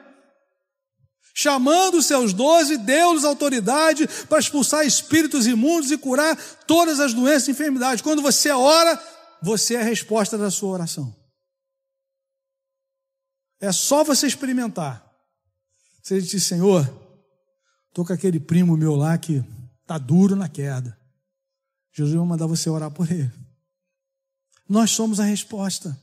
Chamando os seus doze, deu-lhes autoridade para expulsar espíritos imundos e curar todas as doenças e enfermidades. Quando você ora, você é a resposta da sua oração. É só você experimentar. Você diz, Senhor, estou com aquele primo meu lá que está duro na queda. Jesus vai mandar você orar por ele. Nós somos a resposta.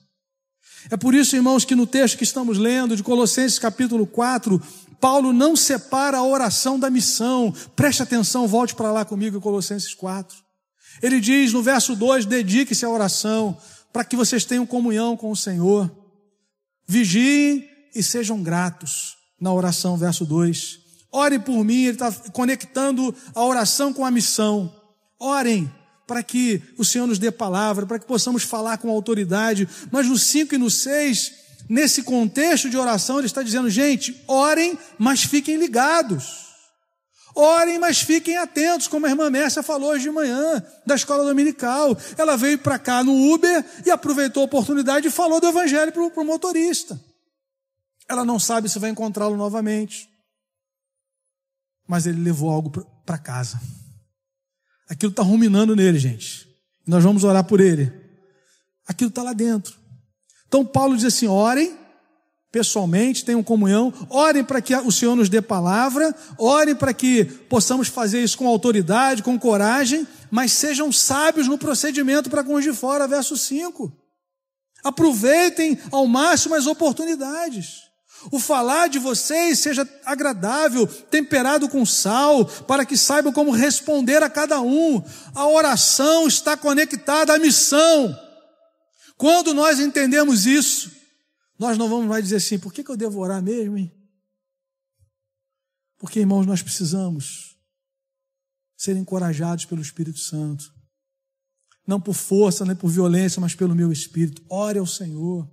É por isso, irmãos, que no texto que estamos lendo, de Colossenses capítulo 4, Paulo não separa a oração da missão. Preste atenção, volte para lá comigo em Colossenses 4. Ele diz no verso 2: dedique-se à oração, para que vocês tenham comunhão com o Senhor. Vigiem e sejam gratos. Na oração, verso 2. Ore por mim, ele está conectando a oração com a missão. Orem para que o Senhor nos dê palavra, para que possamos falar com autoridade. Mas no 5 e no 6, nesse contexto de oração, ele está dizendo, gente, orem, mas fiquem ligados. Orem, mas fiquem atentos, como a irmã Mércia falou hoje de manhã, da escola dominical. Ela veio para cá no Uber e aproveitou a oportunidade e falou do evangelho para o motorista. Ela não sabe se vai encontrá-lo novamente. Mas ele levou algo para casa. Aquilo está ruminando nele, gente. Nós vamos orar por ele. Aquilo está lá dentro. Então Paulo diz assim: orem pessoalmente, tenham comunhão, orem para que o Senhor nos dê palavra, orem para que possamos fazer isso com autoridade, com coragem, mas sejam sábios no procedimento para com os de fora, verso 5. Aproveitem ao máximo as oportunidades. O falar de vocês seja agradável, temperado com sal, para que saibam como responder a cada um. A oração está conectada à missão. Quando nós entendemos isso, nós não vamos mais dizer assim: por que, que eu devo orar mesmo, hein? Porque, irmãos, nós precisamos ser encorajados pelo Espírito Santo. Não por força, nem por violência, mas pelo meu Espírito. Ore ao Senhor.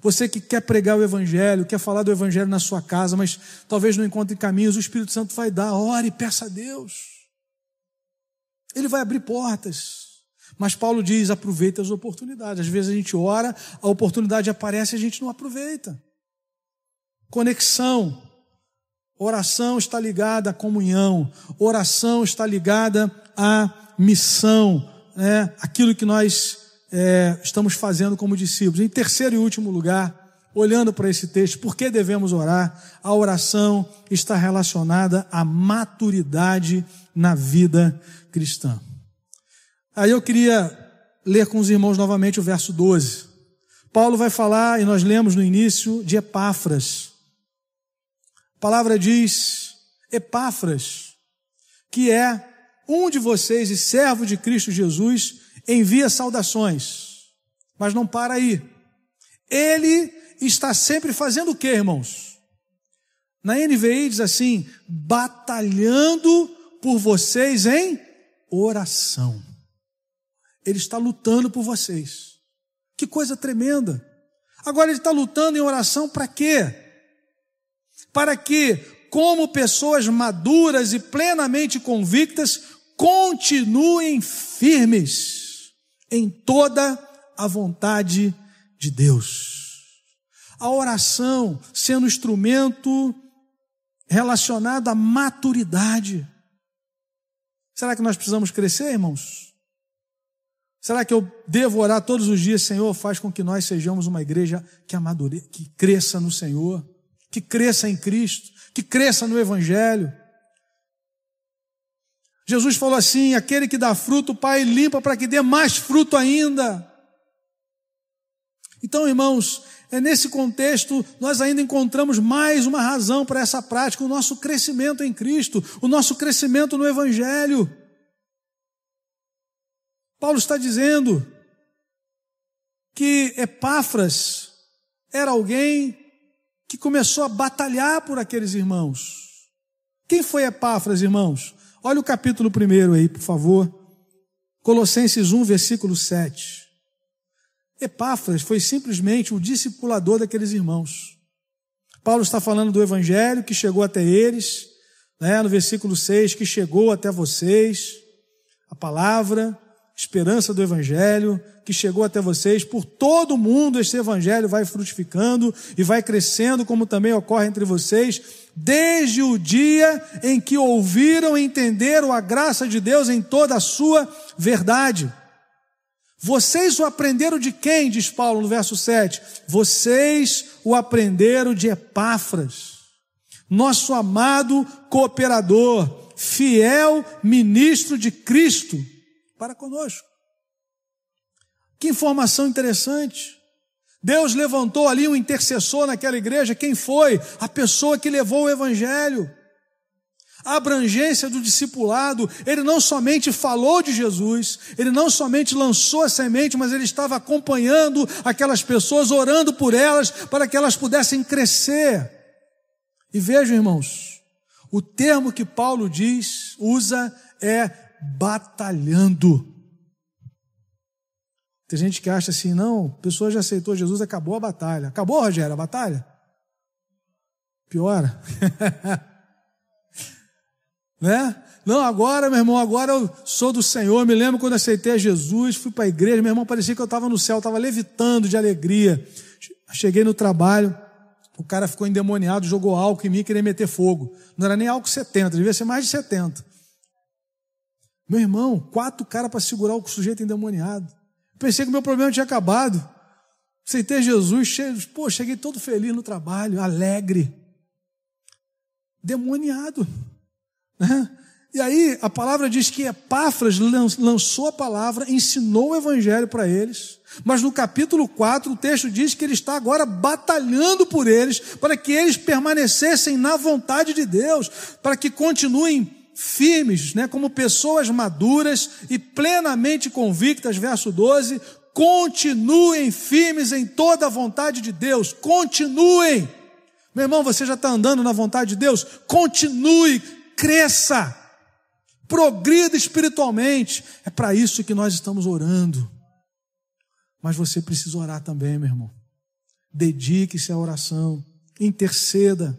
Você que quer pregar o Evangelho, quer falar do Evangelho na sua casa, mas talvez não encontre caminhos, o Espírito Santo vai dar. Ore, peça a Deus. Ele vai abrir portas. Mas Paulo diz: aproveita as oportunidades. Às vezes a gente ora, a oportunidade aparece e a gente não aproveita. Conexão. Oração está ligada à comunhão. Oração está ligada à missão. Né? Aquilo que nós é, estamos fazendo como discípulos. Em terceiro e último lugar, olhando para esse texto, por que devemos orar? A oração está relacionada à maturidade na vida cristã. Aí eu queria ler com os irmãos novamente o verso 12. Paulo vai falar, e nós lemos no início, de Epáfras. A palavra diz: Epáfras, que é um de vocês e servo de Cristo Jesus, envia saudações. Mas não para aí. Ele está sempre fazendo o que, irmãos? Na NVI diz assim: batalhando por vocês em oração. Ele está lutando por vocês. Que coisa tremenda. Agora ele está lutando em oração para quê? Para que, como pessoas maduras e plenamente convictas, continuem firmes em toda a vontade de Deus. A oração sendo instrumento relacionado à maturidade. Será que nós precisamos crescer, irmãos? Será que eu devo orar todos os dias, Senhor, faz com que nós sejamos uma igreja que amadureça, que cresça no Senhor, que cresça em Cristo, que cresça no Evangelho? Jesus falou assim: aquele que dá fruto, o Pai limpa para que dê mais fruto ainda. Então, irmãos, é nesse contexto nós ainda encontramos mais uma razão para essa prática, o nosso crescimento em Cristo, o nosso crescimento no Evangelho. Paulo está dizendo que Epáfras era alguém que começou a batalhar por aqueles irmãos. Quem foi Epáfras, irmãos? Olha o capítulo primeiro aí, por favor. Colossenses 1, versículo 7. Epáfras foi simplesmente o discipulador daqueles irmãos. Paulo está falando do evangelho que chegou até eles, né, no versículo 6, que chegou até vocês, a palavra, esperança do Evangelho que chegou até vocês. Por todo mundo esse Evangelho vai frutificando e vai crescendo, como também ocorre entre vocês, desde o dia em que ouviram e entenderam a graça de Deus em toda a sua verdade. Vocês o aprenderam de quem? Diz Paulo no verso 7. Vocês o aprenderam de Epáfras, nosso amado cooperador, fiel ministro de Cristo para conosco. Que informação interessante. Deus levantou ali um intercessor naquela igreja. Quem foi? A pessoa que levou o evangelho. A abrangência do discipulado, ele não somente falou de Jesus, ele não somente lançou a semente, mas ele estava acompanhando aquelas pessoas, orando por elas, para que elas pudessem crescer. E vejam, irmãos, o termo que Paulo diz, usa, é batalhando. Tem gente que acha assim, não, a pessoa já aceitou Jesus, acabou a batalha. Acabou, Rogério, a batalha? Piora. [laughs] né? Não, agora, meu irmão, agora eu sou do Senhor. Me lembro quando aceitei Jesus, fui para a igreja, meu irmão, parecia que eu estava no céu, estava levitando de alegria. Cheguei no trabalho, O cara ficou endemoniado, jogou álcool em mim queria meter fogo. Não era nem álcool 70, devia ser mais de 70. Meu irmão, quatro caras para segurar o sujeito endemoniado. Pensei que o meu problema tinha acabado. Aceitei Jesus, cheio, pô, cheguei todo feliz no trabalho, alegre. Demoniado. Né? E aí a palavra diz que Epáfras lançou a palavra, ensinou o evangelho para eles. Mas no capítulo 4 o texto diz que ele está agora batalhando por eles, para que eles permanecessem na vontade de Deus, para que continuem firmes, né, como pessoas maduras e plenamente convictas, verso 12, continuem firmes em toda a vontade de Deus, continuem. Meu irmão, você já está andando na vontade de Deus? Continue, cresça progrida espiritualmente. É para isso que nós estamos orando. Mas você precisa orar também, meu irmão. Dedique-se à oração, interceda.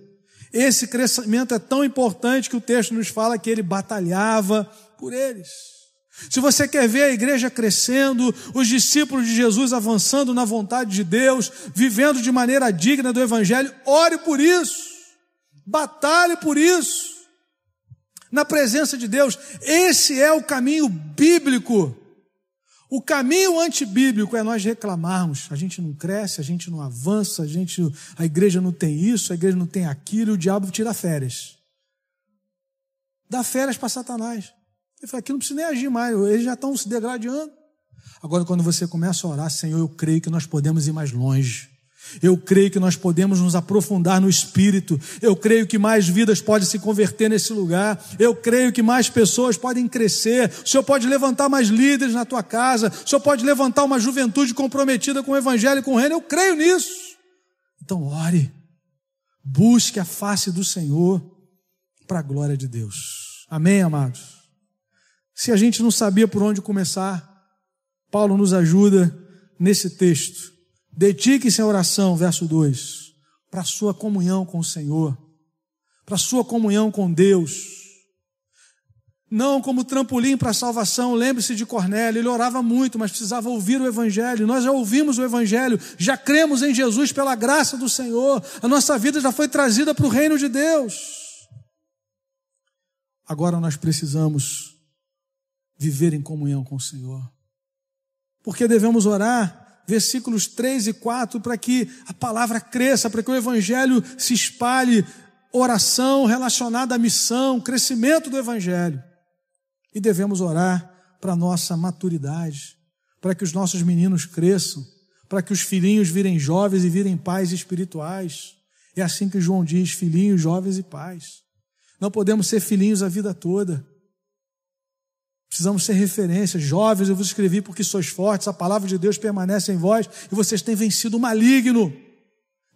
Esse crescimento é tão importante que o texto nos fala que ele batalhava por eles. Se você quer ver a igreja crescendo, os discípulos de Jesus avançando na vontade de Deus, vivendo de maneira digna do Evangelho, ore por isso, batalhe por isso na presença de Deus. Esse é o caminho bíblico. O caminho antibíblico é nós reclamarmos. A gente não cresce, a gente não avança, a gente, a igreja não tem isso, a igreja não tem aquilo, e o diabo tira férias. Dá férias para Satanás. Ele fala, aqui não precisa nem agir mais, eles já estão se degradando. Agora, quando você começa a orar, Senhor, eu creio que nós podemos ir mais longe. Eu creio que nós podemos nos aprofundar no Espírito. Eu creio que mais vidas podem se converter nesse lugar. Eu creio que mais pessoas podem crescer. O Senhor pode levantar mais líderes na tua casa. O Senhor pode levantar uma juventude comprometida com o Evangelho e com o Reino. Eu creio nisso. Então, ore. Busque a face do Senhor para a glória de Deus. Amém, amados? Se a gente não sabia por onde começar, Paulo nos ajuda nesse texto Dedique-se à oração, verso 2, para a sua comunhão com o Senhor, para a sua comunhão com Deus. Não como trampolim para a salvação, lembre-se de Cornélio, ele orava muito, mas precisava ouvir o Evangelho. Nós já ouvimos o Evangelho, já cremos em Jesus pela graça do Senhor, a nossa vida já foi trazida para o reino de Deus. Agora nós precisamos viver em comunhão com o Senhor, porque devemos orar versículos 3 e 4, para que a palavra cresça, para que o evangelho se espalhe, oração relacionada à missão, crescimento do evangelho. E devemos orar para a nossa maturidade, para que os nossos meninos cresçam, para que os filhinhos virem jovens e virem pais espirituais. É assim que João diz: filhinhos, jovens e pais. Não podemos ser filhinhos a vida toda. Precisamos ser referências. Jovens, eu vos escrevi porque sois fortes, a palavra de Deus permanece em vós e vocês têm vencido o maligno.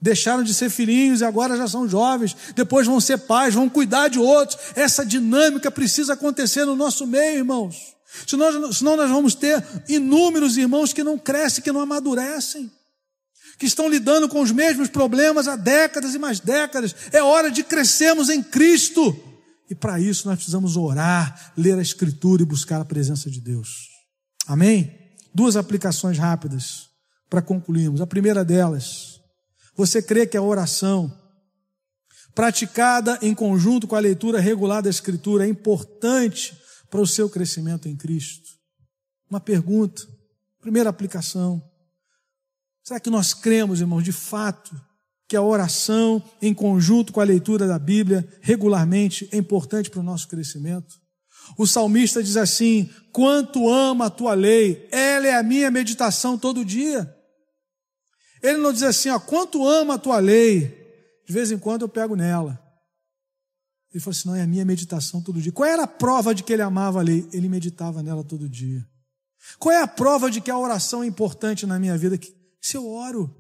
Deixaram de ser filhinhos e agora já são jovens. Depois vão ser pais, vão cuidar de outros. Essa dinâmica precisa acontecer no nosso meio, irmãos. Senão, senão nós vamos ter inúmeros irmãos que não crescem, que não amadurecem, que estão lidando com os mesmos problemas há décadas e mais décadas. É hora de crescermos em Cristo. E para isso nós precisamos orar, ler a Escritura e buscar a presença de Deus. Amém? Duas aplicações rápidas para concluirmos. A primeira delas, você crê que a oração, praticada em conjunto com a leitura regular da Escritura, é importante para o seu crescimento em Cristo? Uma pergunta. Primeira aplicação. Será que nós cremos, irmãos, de fato, que a oração, em conjunto com a leitura da Bíblia, regularmente é importante para o nosso crescimento. O salmista diz assim: Quanto amo a tua lei, ela é a minha meditação todo dia. Ele não diz assim, ó, quanto amo a tua lei, de vez em quando eu pego nela. Ele falou assim: não, é a minha meditação todo dia. Qual era a prova de que ele amava a lei? Ele meditava nela todo dia. Qual é a prova de que a oração é importante na minha vida? Que se eu oro,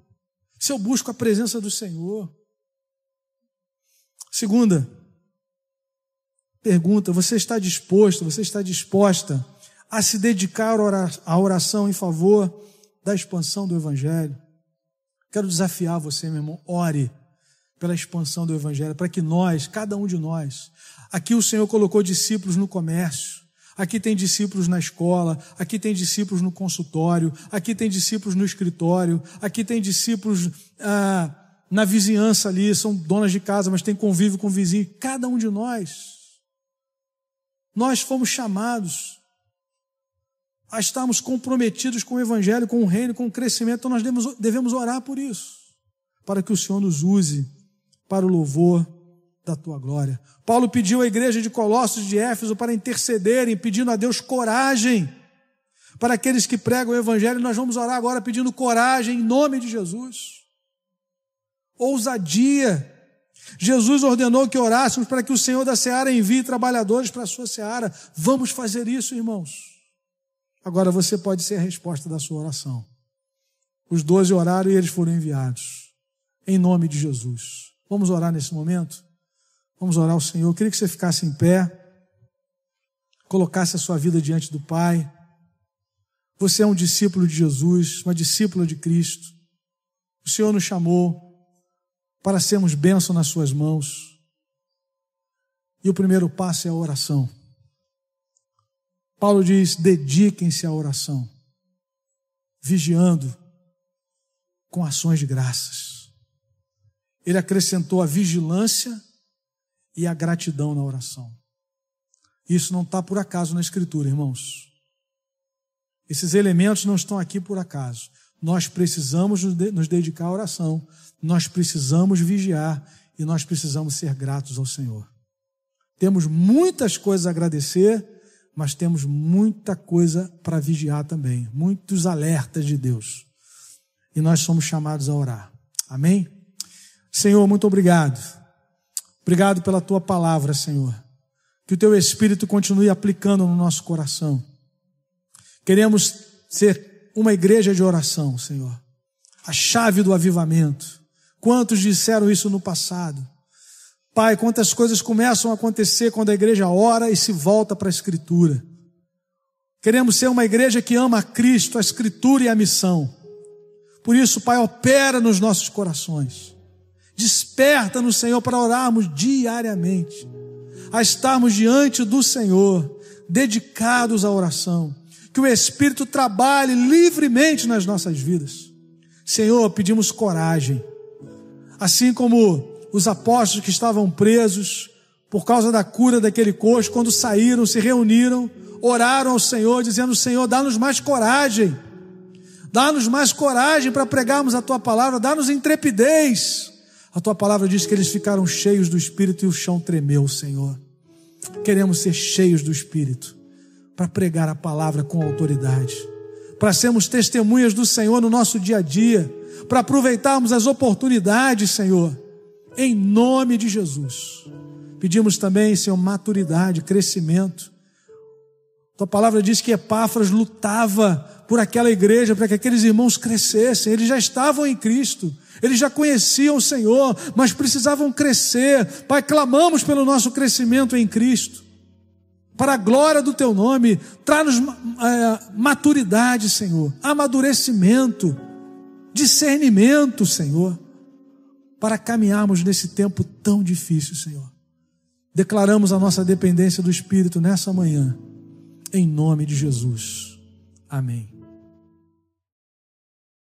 se eu busco a presença do Senhor. Segunda pergunta: você está disposto, você está disposta a se dedicar à oração em favor da expansão do Evangelho? Quero desafiar você, meu irmão, ore pela expansão do Evangelho, para que nós, cada um de nós, aqui o Senhor colocou discípulos no comércio, Aqui tem discípulos na escola, aqui tem discípulos no consultório, aqui tem discípulos no escritório, aqui tem discípulos ah, na vizinhança ali, são donas de casa, mas tem convívio com o vizinho. Cada um de nós, nós fomos chamados a estarmos comprometidos com o Evangelho, com o Reino, com o crescimento, então nós devemos, devemos orar por isso, para que o Senhor nos use para o louvor da tua glória. Paulo pediu à igreja de Colossos de Éfeso para intercederem, pedindo a Deus coragem para aqueles que pregam o Evangelho. Nós vamos orar agora pedindo coragem em nome de Jesus. Ousadia. Jesus ordenou que orássemos para que o Senhor da seara envie trabalhadores para a sua seara. Vamos fazer isso, irmãos. Agora você pode ser a resposta da sua oração. Os doze oraram e eles foram enviados. Em nome de Jesus. Vamos orar nesse momento? Vamos orar ao Senhor. Eu queria que você ficasse em pé, colocasse a sua vida diante do Pai. Você é um discípulo de Jesus, uma discípula de Cristo. O Senhor nos chamou para sermos bênção nas Suas mãos. E o primeiro passo é a oração. Paulo diz: dediquem-se à oração, vigiando com ações de graças. Ele acrescentou a vigilância e a gratidão na oração. Isso não está por acaso na Escritura, irmãos. Esses elementos não estão aqui por acaso. Nós precisamos nos dedicar à oração, nós precisamos vigiar e nós precisamos ser gratos ao Senhor. Temos muitas coisas a agradecer mas temos muita coisa para vigiar também, muitos alertas de Deus. E nós somos chamados a orar. Amém? Senhor, muito obrigado. Obrigado pela tua palavra, Senhor. Que o teu Espírito continue aplicando no nosso coração. Queremos ser uma igreja de oração, Senhor. A chave do avivamento. Quantos disseram isso no passado? Pai, quantas coisas começam a acontecer quando a igreja ora e se volta para a Escritura. Queremos ser uma igreja que ama a Cristo, a Escritura e a missão. Por isso, Pai, opera nos nossos corações. Desperta-nos, Senhor, para orarmos diariamente, a estarmos diante do Senhor, dedicados à oração. Que o Espírito trabalhe livremente nas nossas vidas. Senhor, pedimos coragem. Assim como os apóstolos que estavam presos por causa da cura daquele coxo, quando saíram, se reuniram, oraram ao Senhor, dizendo: Senhor, dá-nos mais coragem, dá-nos mais coragem para pregarmos a tua palavra, dá-nos intrepidez. A tua palavra diz que eles ficaram cheios do Espírito e o chão tremeu, Senhor. Queremos ser cheios do Espírito para pregar a palavra com autoridade, para sermos testemunhas do Senhor no nosso dia a dia, para aproveitarmos as oportunidades, Senhor em nome de Jesus. Pedimos também, Senhor, maturidade, crescimento. Tua palavra diz que Epáfras lutava por aquela igreja, para que aqueles irmãos crescessem. Eles já estavam em Cristo, eles já conheciam o Senhor, mas precisavam crescer. Pai, clamamos pelo nosso crescimento em Cristo. Para a glória do teu nome, traz-nos é, maturidade, Senhor, amadurecimento, discernimento, Senhor para caminharmos nesse tempo tão difícil, Senhor. Declaramos a nossa dependência do Espírito nessa manhã, em nome de Jesus. Amém.